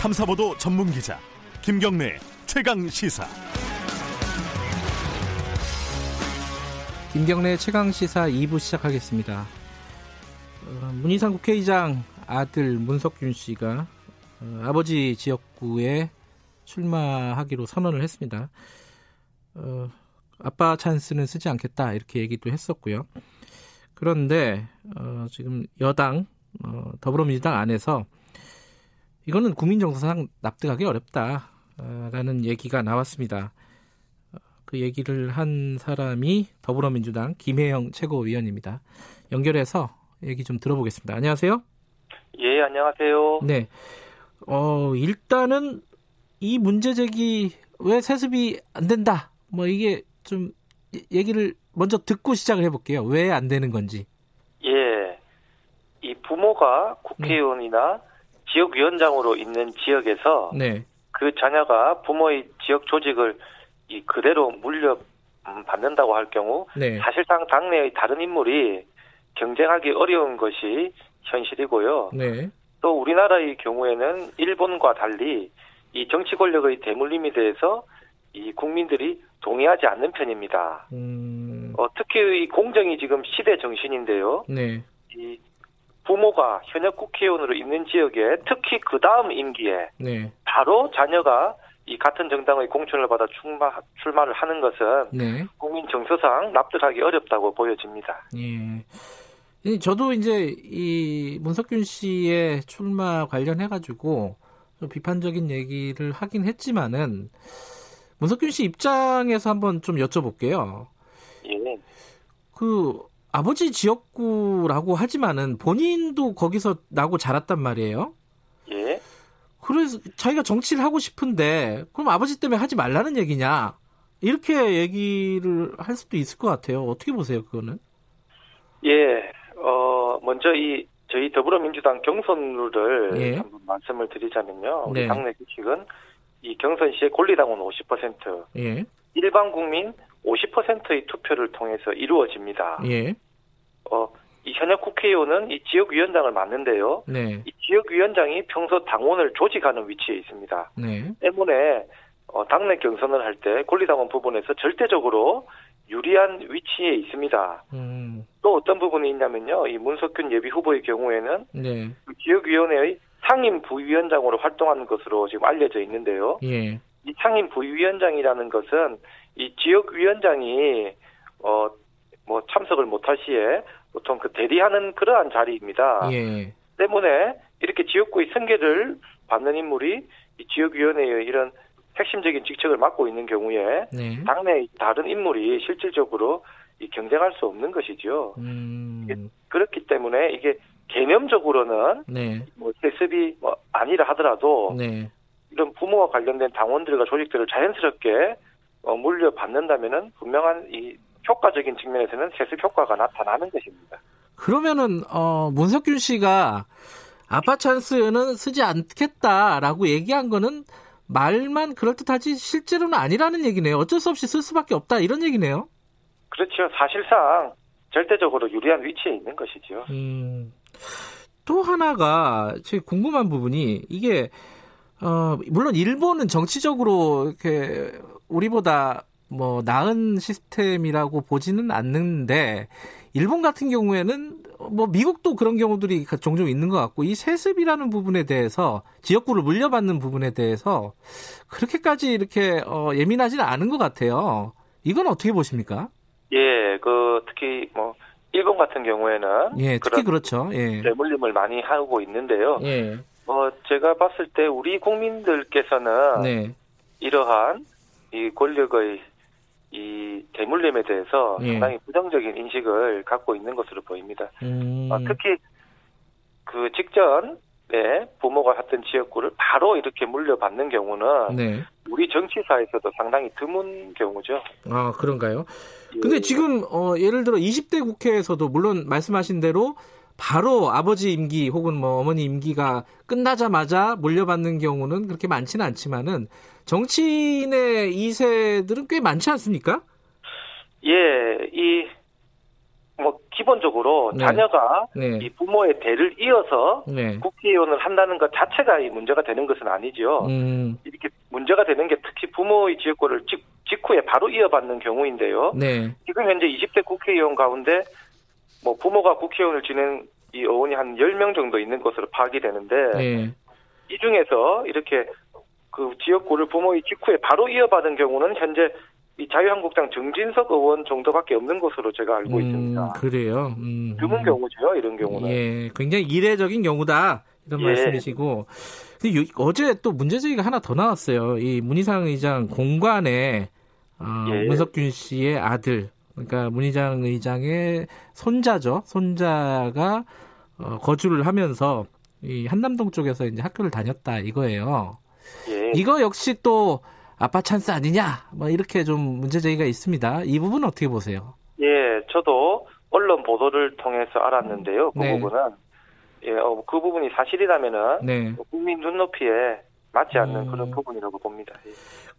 탐사보도 전문 기자 김경래 최강 시사. 김경래 최강 시사 2부 시작하겠습니다. 어, 문희상 국회의장 아들 문석균 씨가 어, 아버지 지역구에 출마하기로 선언을 했습니다. 어, 아빠 찬스는 쓰지 않겠다 이렇게 얘기도 했었고요. 그런데 어, 지금 여당 어, 더불어민주당 안에서 이거는 국민 정서상 납득하기 어렵다라는 얘기가 나왔습니다. 어, 그 얘기를 한 사람이 더불어민주당 김혜영 최고위원입니다. 연결해서 얘기 좀 들어보겠습니다. 안녕하세요. 예, 안녕하세요. 네. 어, 일단은 이 문제 제기 왜 세습이 안 된다. 뭐 이게 좀 얘기를 먼저 듣고 시작을 해볼게요. 왜 안 되는 건지. 예. 이 부모가 국회의원이나 네. 지역위원장으로 있는 지역에서 네. 그 자녀가 부모의 지역 조직을 이 그대로 물려 받는다고 할 경우 네. 사실상 당내의 다른 인물이 경쟁하기 어려운 것이 현실이고요. 네. 또 우리나라의 경우에는 일본과 달리 이 정치 권력의 대물림에 대해서 이 국민들이 동의하지 않는 편입니다. 음... 어, 특히 이 공정이 지금 시대 정신인데요. 네. 이 부모가 현역 국회의원으로 있는 지역에 특히 그 다음 임기에 네. 바로 자녀가 이 같은 정당의 공천을 받아 출마, 출마를 하는 것은 네. 국민 정서상 납득하기 어렵다고 보여집니다. 예. 저도 이제 이 문석균 씨의 출마 관련해 가지고 비판적인 얘기를 하긴 했지만은 문석균 씨 입장에서 한번 좀 여쭤볼게요. 예. 그 아버지 지역구라고 하지만은 본인도 거기서 나고 자랐단 말이에요. 예. 그래서 자기가 정치를 하고 싶은데 그럼 아버지 때문에 하지 말라는 얘기냐? 이렇게 얘기를 할 수도 있을 것 같아요. 어떻게 보세요, 그거는? 예. 어, 먼저 이 저희 더불어민주당 경선 룰을 예. 한번 말씀을 드리자면요. 우리 네. 당내 규칙은 이 경선 시에 권리당원 50%, 예. 일반 국민 50%의 투표를 통해서 이루어집니다. 예. 어, 이 현역 국회의원은 이 지역위원장을 맡는데요. 네. 이 지역위원장이 평소 당원을 조직하는 위치에 있습니다. 네. 때문에 어, 당내 경선을 할 때 권리당원 부분에서 절대적으로 유리한 위치에 있습니다. 음. 또 어떤 부분이 있냐면요. 이 문석균 예비 후보의 경우에는 네. 그 지역위원회의 상임 부위원장으로 활동하는 것으로 지금 알려져 있는데요. 예. 이 상임 부위원장이라는 것은 이 지역위원장이 어 뭐 참석을 못할 시에 보통 그 대리하는 그러한 자리입니다. 예. 때문에 이렇게 지역구의 승계를 받는 인물이 이 지역위원회의 이런 핵심적인 직책을 맡고 있는 경우에 네. 당내 다른 인물이 실질적으로 이 경쟁할 수 없는 것이죠. 음. 그렇기 때문에 이게 개념적으로는 네. 뭐 세습이 뭐 아니라 하더라도 네. 이런 부모와 관련된 당원들과 조직들을 자연스럽게 어, 물려받는다면은 분명한 이 효과적인 측면에서는 세습 효과가 나타나는 것입니다. 그러면은 어, 문석균 씨가 아빠 찬스는 쓰지 않겠다라고 얘기한 거는 말만 그럴듯하지 실제로는 아니라는 얘기네요. 어쩔 수 없이 쓸 수밖에 없다 이런 얘기네요. 그렇죠. 사실상 절대적으로 유리한 위치에 있는 것이죠. 음, 또 하나가 제가 궁금한 부분이 이게 어, 물론 일본은 정치적으로 이렇게 우리보다 뭐 나은 시스템이라고 보지는 않는데 일본 같은 경우에는 뭐 미국도 그런 경우들이 종종 있는 것 같고 이 세습이라는 부분에 대해서 지역구를 물려받는 부분에 대해서 그렇게까지 이렇게 어, 예민하지는 않은 것 같아요. 이건 어떻게 보십니까? 예, 그 특히 뭐 일본 같은 경우에는 예, 특히 그렇죠. 예. 대물림을 많이 하고 있는데요. 예. 뭐 제가 봤을 때 우리 국민들께서는 네. 이러한 이 권력의 이 대물림에 대해서 예. 상당히 부정적인 인식을 갖고 있는 것으로 보입니다. 음. 어, 특히 그 직전 네, 부모가 했던 지역구를 바로 이렇게 물려받는 경우는 네. 우리 정치사에서도 상당히 드문 경우죠. 아 그런가요? 예. 근데 지금 어, 예를 들어 20대 국회에서도 물론 말씀하신 대로 바로 아버지 임기 혹은 뭐 어머니 임기가 끝나자마자 물려받는 경우는 그렇게 많지는 않지만은 정치인의 2세들은 꽤 많지 않습니까? 예, 이 뭐 기본적으로 네. 자녀가 네. 이 부모의 대를 이어서 네. 국회의원을 한다는 것 자체가 이 문제가 되는 것은 아니죠. 음. 이렇게 문제가 되는 게 특히 부모의 지역구를 직, 직후에 바로 이어받는 경우인데요. 네. 지금 현재 20대 국회의원 가운데 뭐 부모가 국회의원을 지낸 이 의원이 한 10명 정도 있는 것으로 파악이 되는데 네. 이 중에서 이렇게 그 지역구를 부모의 직후에 바로 이어받은 경우는 현재 이 자유한국당 정진석 의원 정도밖에 없는 것으로 제가 알고 음, 있습니다. 그래요. 음, 드문 경우죠, 이런 경우는. 예, 굉장히 이례적인 경우다. 이런 예. 말씀이시고. 근데 어제 또 문제제기가 하나 더 나왔어요. 이 문희상 의장 공관에 어, 예. 문석균 씨의 아들, 그러니까 문희장 의장의 손자죠. 손자가 어, 거주를 하면서 이 한남동 쪽에서 이제 학교를 다녔다 이거예요. 예. 이거 역시 또 아빠 찬스 아니냐? 뭐 이렇게 좀 문제 제기가 있습니다. 이 부분은 어떻게 보세요? 예, 저도 언론 보도를 통해서 알았는데요. 그 네. 부분은 예, 어, 그 부분이 사실이라면은 네. 국민 눈높이에 맞지 않는 음... 그런 부분이라고 봅니다. 예.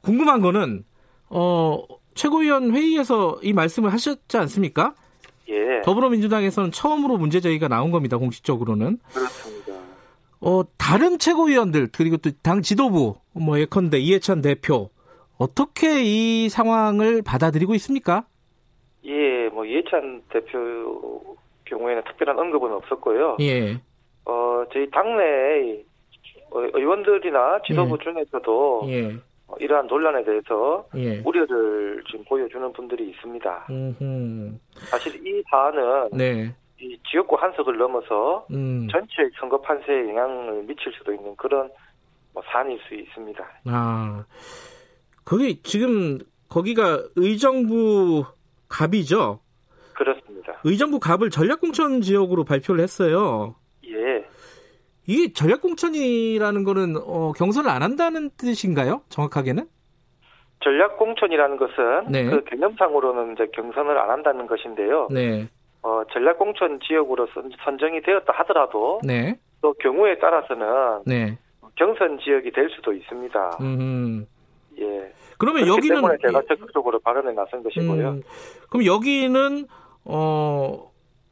궁금한 거는 어, 최고위원 회의에서 이 말씀을 하셨지 않습니까? 예. 더불어민주당에서는 처음으로 문제 제기가 나온 겁니다. 공식적으로는. 그렇습니다. 어, 다른 최고위원들 그리고 또 당 지도부 뭐 예컨대 이해찬 대표 어떻게 이 상황을 받아들이고 있습니까? 예, 뭐 이해찬 대표 경우에는 특별한 언급은 없었고요. 예. 어, 저희 당내 의원들이나 지도부 예. 중에서도 예. 어, 이러한 논란에 대해서 예. 우려를 지금 보여주는 분들이 있습니다. 음흠. 사실 이 사안은 네. 이 지역구 한석을 넘어서 음. 전체 선거 판세에 영향을 미칠 수도 있는 그런 뭐 사안일 수 있습니다. 아, 거기 지금 거기가 의정부 갑이죠? 그렇습니다. 의정부 갑을 전략공천 지역으로 발표를 했어요. 예. 이게 전략공천이라는 거는 어, 경선을 안 한다는 뜻인가요? 정확하게는? 전략공천이라는 것은 네. 그 개념상으로는 이제 경선을 안 한다는 것인데요. 네. 어, 전략공천 지역으로 선, 정이 되었다 하더라도 네. 또 경우에 따라서는 네. 경선 지역이 될 수도 있습니다. 음. 예. 그러면 여기는 제가 적극적으로 발언에 나선 것이고요. 음, 그럼 여기는 어.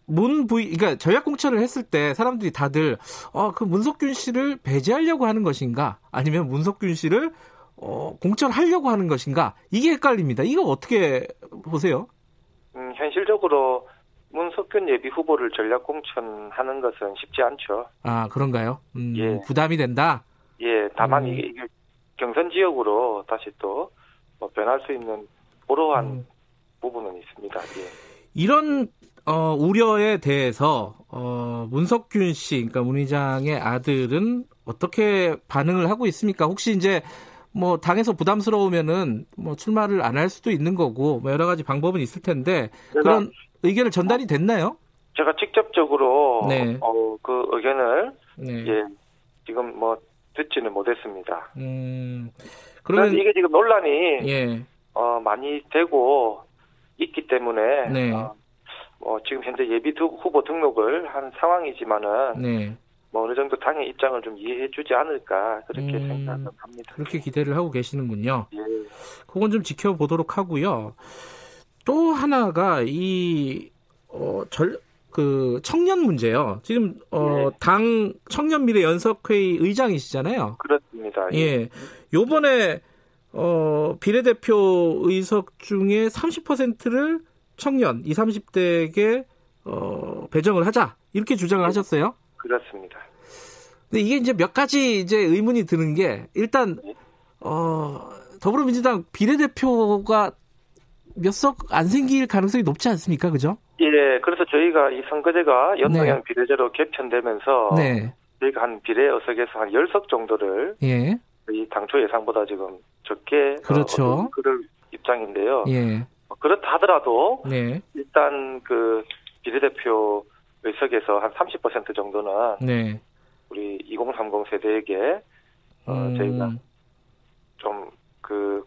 문 부위, 그러니까 전략 공천을 했을 때 사람들이 다들 어, 그 문석균 씨를 배제하려고 하는 것인가, 아니면 문석균 씨를 어, 공천하려고 하는 것인가, 이게 헷갈립니다. 이거 어떻게 보세요? 음, 현실적으로 문석균 예비 후보를 전략 공천하는 것은 쉽지 않죠. 아 그런가요? 음, 예. 부담이 된다. 예, 다만 음. 이게 경선 지역으로 다시 또 뭐 변할 수 있는 보로한 음. 부분은 있습니다. 예. 이런 어, 우려에 대해서 어, 문석균 씨, 그러니까 문 의장의 아들은 어떻게 반응을 하고 있습니까? 혹시 이제 뭐 당에서 부담스러우면은 뭐 출마를 안 할 수도 있는 거고 뭐 여러 가지 방법은 있을 텐데 그런 의견을 전달이 됐나요? 제가 직접적으로 네. 어, 그 의견을 네. 예, 지금 뭐 듣지는 못했습니다. 음, 그러면 이게 지금 논란이 예. 어, 많이 되고 있기 때문에 네. 어, 뭐 지금 현재 예비 후보 등록을 한 상황이지만은 네. 뭐 어느 정도 당의 입장을 좀 이해해주지 않을까 그렇게 음, 생각합니다. 그렇게 기대를 하고 계시는군요. 예. 그건 좀 지켜보도록 하고요. 또 하나가 이 어, 절, 그 청년 문제요. 지금 어, 예. 당 청년 미래 연석회의 의장이시잖아요. 그렇습니다. 예. 예. 요번에 어, 비례대표 의석 중에 30%를 청년, 20, 30대에게 어, 배정을 하자. 이렇게 주장을 네. 하셨어요? 그렇습니다. 근데 이게 이제 몇 가지 이제 의문이 드는 게 일단 네. 어, 더불어민주당 비례대표가 몇 석 안 생길 가능성이 높지 않습니까? 그죠? 예, 그래서 저희가 이 선거제가 연동형 네. 비례제로 개편되면서 네. 저희가 한 비례 의석에서 한 10석 정도를 예. 이 당초 예상보다 지금 적게 어, 그렇죠. 어, 그럴 입장인데요. 예. 어, 그렇다 하더라도 네. 일단 그 비례대표 의석에서 한 30% 정도는 네. 우리 2030 세대에게 어, 음. 저희가 좀 그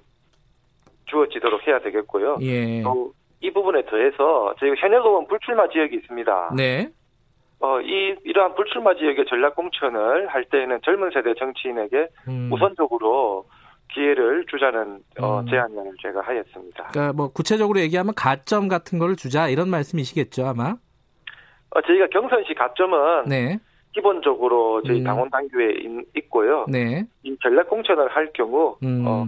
주어지도록 해야 되겠고요. 예. 또이 부분에 더해서 저희가 현역 의원 불출마 지역이 있습니다. 네. 어, 이, 이러한 불출마 지역의 전략 공천을 할 때에는 젊은 세대 정치인에게 음. 우선적으로 기회를 주자는 어, 음. 제안을 제가 하였습니다. 그러니까 뭐 구체적으로 얘기하면 가점 같은 걸 주자 이런 말씀이시겠죠 아마? 어, 저희가 경선시 가점은 네. 기본적으로 저희 음. 당원 당규에 있고요. 네. 이 전략 공천을 할 경우 음. 어,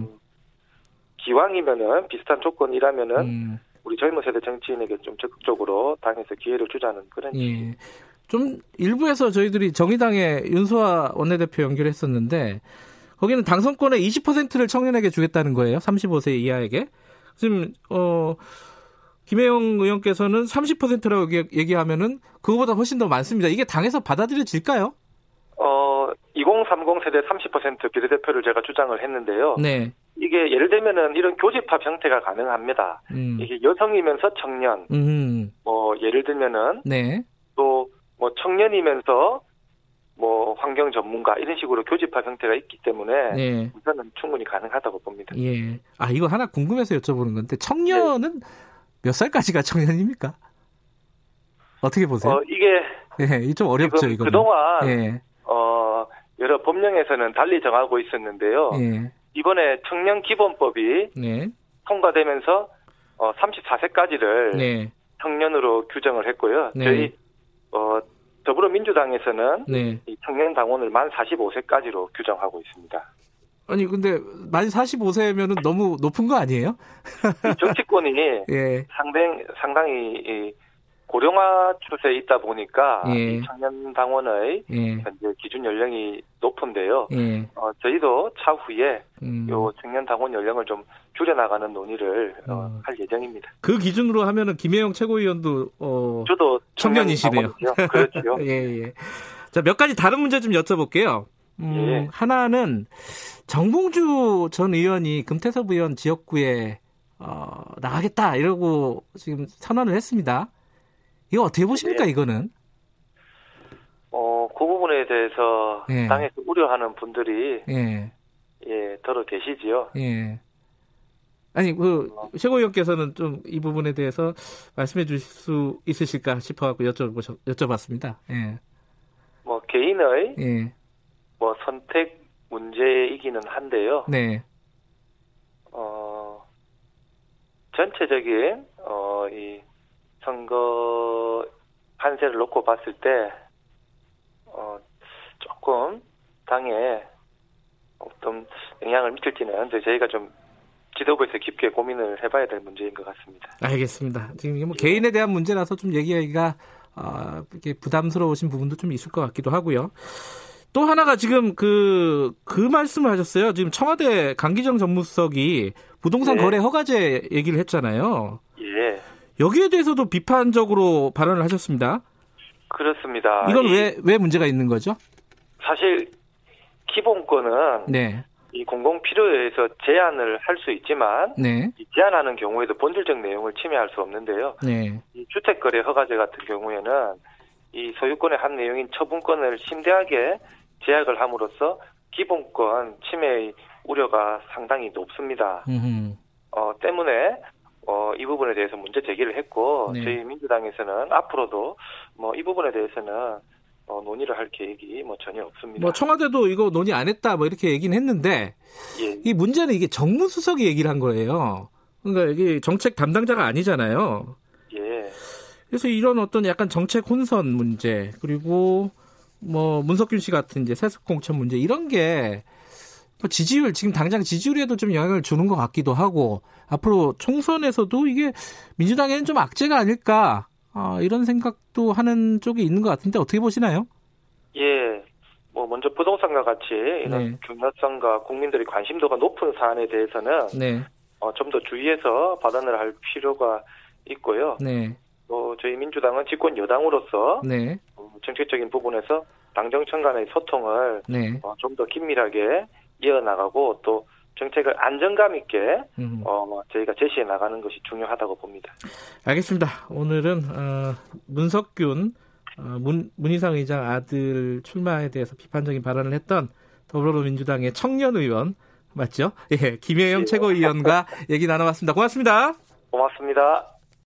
기왕이면은 비슷한 조건이라면은 음. 우리 젊은 세대 정치인에게 좀 적극적으로 당에서 기회를 주자는 그런. 예. 좀 일부에서 저희들이 정의당의 윤수아 원내대표 연결했었는데 거기는 당선권의 20%를 청년에게 주겠다는 거예요. 35세 이하에게. 지금 어 김혜영 의원께서는 30%라고 얘기 하면은 그거보다 훨씬 더 많습니다. 이게 당에서 받아들여질까요? 어, 2030 세대 30% 비례대표를 제가 주장을 했는데요. 네. 이게 예를 들면은 이런 교집합 형태가 가능합니다. 음. 이게 여성이면서 청년, 음. 뭐 예를 들면은 네. 또뭐 청년이면서 뭐 환경 전문가 이런 식으로 교집합 형태가 있기 때문에 네. 우선은 충분히 가능하다고 봅니다. 예. 아 이거 하나 궁금해서 여쭤보는 건데 청년은 네. 몇 살까지가 청년입니까? 어떻게 보세요? 어, 이게 예, 좀 어렵죠 이거. 그동안 예. 어 여러 법령에서는 달리 정하고 있었는데요. 예. 이번에 청년 기본법이 네. 통과되면서 어 34세까지를 네. 청년으로 규정을 했고요. 네. 저희 어 더불어민주당에서는 네. 이 청년 당원을 만 45세까지로 규정하고 있습니다. 아니 근데 만 45세면은 너무 높은 거 아니에요? 정치권이 예. 상당 상당히 고령화 추세에 있다 보니까 예. 청년 당원의 예. 현재 기준 연령이 높은데요. 예. 어, 저희도 차후에 음. 요 청년 당원 연령을 좀 줄여나가는 논의를 어, 어. 할 예정입니다. 그 기준으로 하면은 김혜영 최고위원도 어, 저도 청년이시네요. 그렇죠. 예, 예. 자, 몇 가지 다른 문제 좀 여쭤볼게요. 음, 예. 하나는 정봉주 전 의원이 금태섭 의원 지역구에 어, 나가겠다 이러고 지금 선언을 했습니다. 이거 어떻게 보십니까, 네. 이거는? 어, 그 부분에 대해서 예. 당에서 우려하는 분들이 예. 예, 더러 계시지요. 예. 아니, 그, 어. 최고위원께서는 좀 이 부분에 대해서 말씀해 주실 수 있으실까 싶어 갖고 여쭤보셨, 여쭤봤습니다. 예. 뭐, 개인의, 예. 뭐, 선택 문제이기는 한데요. 네. 어, 전체적인, 어, 이, 선거 판세를 놓고 봤을 때 어, 조금 당에 어떤 영향을 미칠지는 저희가 좀 지도부에서 깊게 고민을 해봐야 될 문제인 것 같습니다. 알겠습니다. 지금 뭐 개인에 대한 문제라서 좀 얘기하기가 어, 이렇게 부담스러우신 부분도 좀 있을 것 같기도 하고요. 또 하나가 지금 그, 그 말씀을 하셨어요. 지금 청와대 강기정 전무수석이 부동산 네. 거래 허가제 얘기를 했잖아요. 예. 여기에 대해서도 비판적으로 발언을 하셨습니다. 그렇습니다. 이건 왜, 왜 문제가 있는 거죠? 사실, 기본권은. 네. 이 공공 필요에 의해서 제한을 할 수 있지만 네. 제한하는 경우에도 본질적 내용을 침해할 수 없는데요. 네. 이 주택거래 허가제 같은 경우에는 이 소유권의 한 내용인 처분권을 심대하게 제약을 함으로써 기본권 침해의 우려가 상당히 높습니다. 어, 때문에 어, 이 부분에 대해서 문제 제기를 했고 네. 저희 민주당에서는 앞으로도 뭐 이 부분에 대해서는 어, 논의를 할 계획이 뭐 전혀 없습니다. 뭐 청와대도 이거 논의 안 했다 뭐 이렇게 얘기는 했는데 예. 이 문제는 이게 정무수석이 얘기를 한 거예요. 그러니까 이게 정책 담당자가 아니잖아요. 예. 그래서 이런 어떤 약간 정책 혼선 문제 그리고 뭐 문석균 씨 같은 이제 세습 공천 문제 이런 게 뭐 지지율 지금 당장 지지율에도 좀 영향을 주는 것 같기도 하고 앞으로 총선에서도 이게 민주당에는 좀 악재가 아닐까 어, 이런 생각도 하는 쪽이 있는 것 같은데 어떻게 보시나요? 예, 뭐 먼저 부동산과 같이 이런 네. 중요성과 국민들의 관심도가 높은 사안에 대해서는 네. 어, 좀 더 주의해서 발언을 할 필요가 있고요. 네. 또 저희 민주당은 집권 여당으로서 네. 어, 정책적인 부분에서 당정청 간의 소통을 네. 어, 좀 더 긴밀하게 이어나가고 또 정책을 안정감 있게 음. 어, 뭐 저희가 제시해 나가는 것이 중요하다고 봅니다. 알겠습니다. 오늘은 어, 문석균 어, 문, 문희상 의장 아들 출마에 대해서 비판적인 발언을 했던 더불어민주당의 청년 의원 맞죠? 예, 김혜영 네. 최고위원과 얘기 나눠봤습니다. 고맙습니다. 고맙습니다.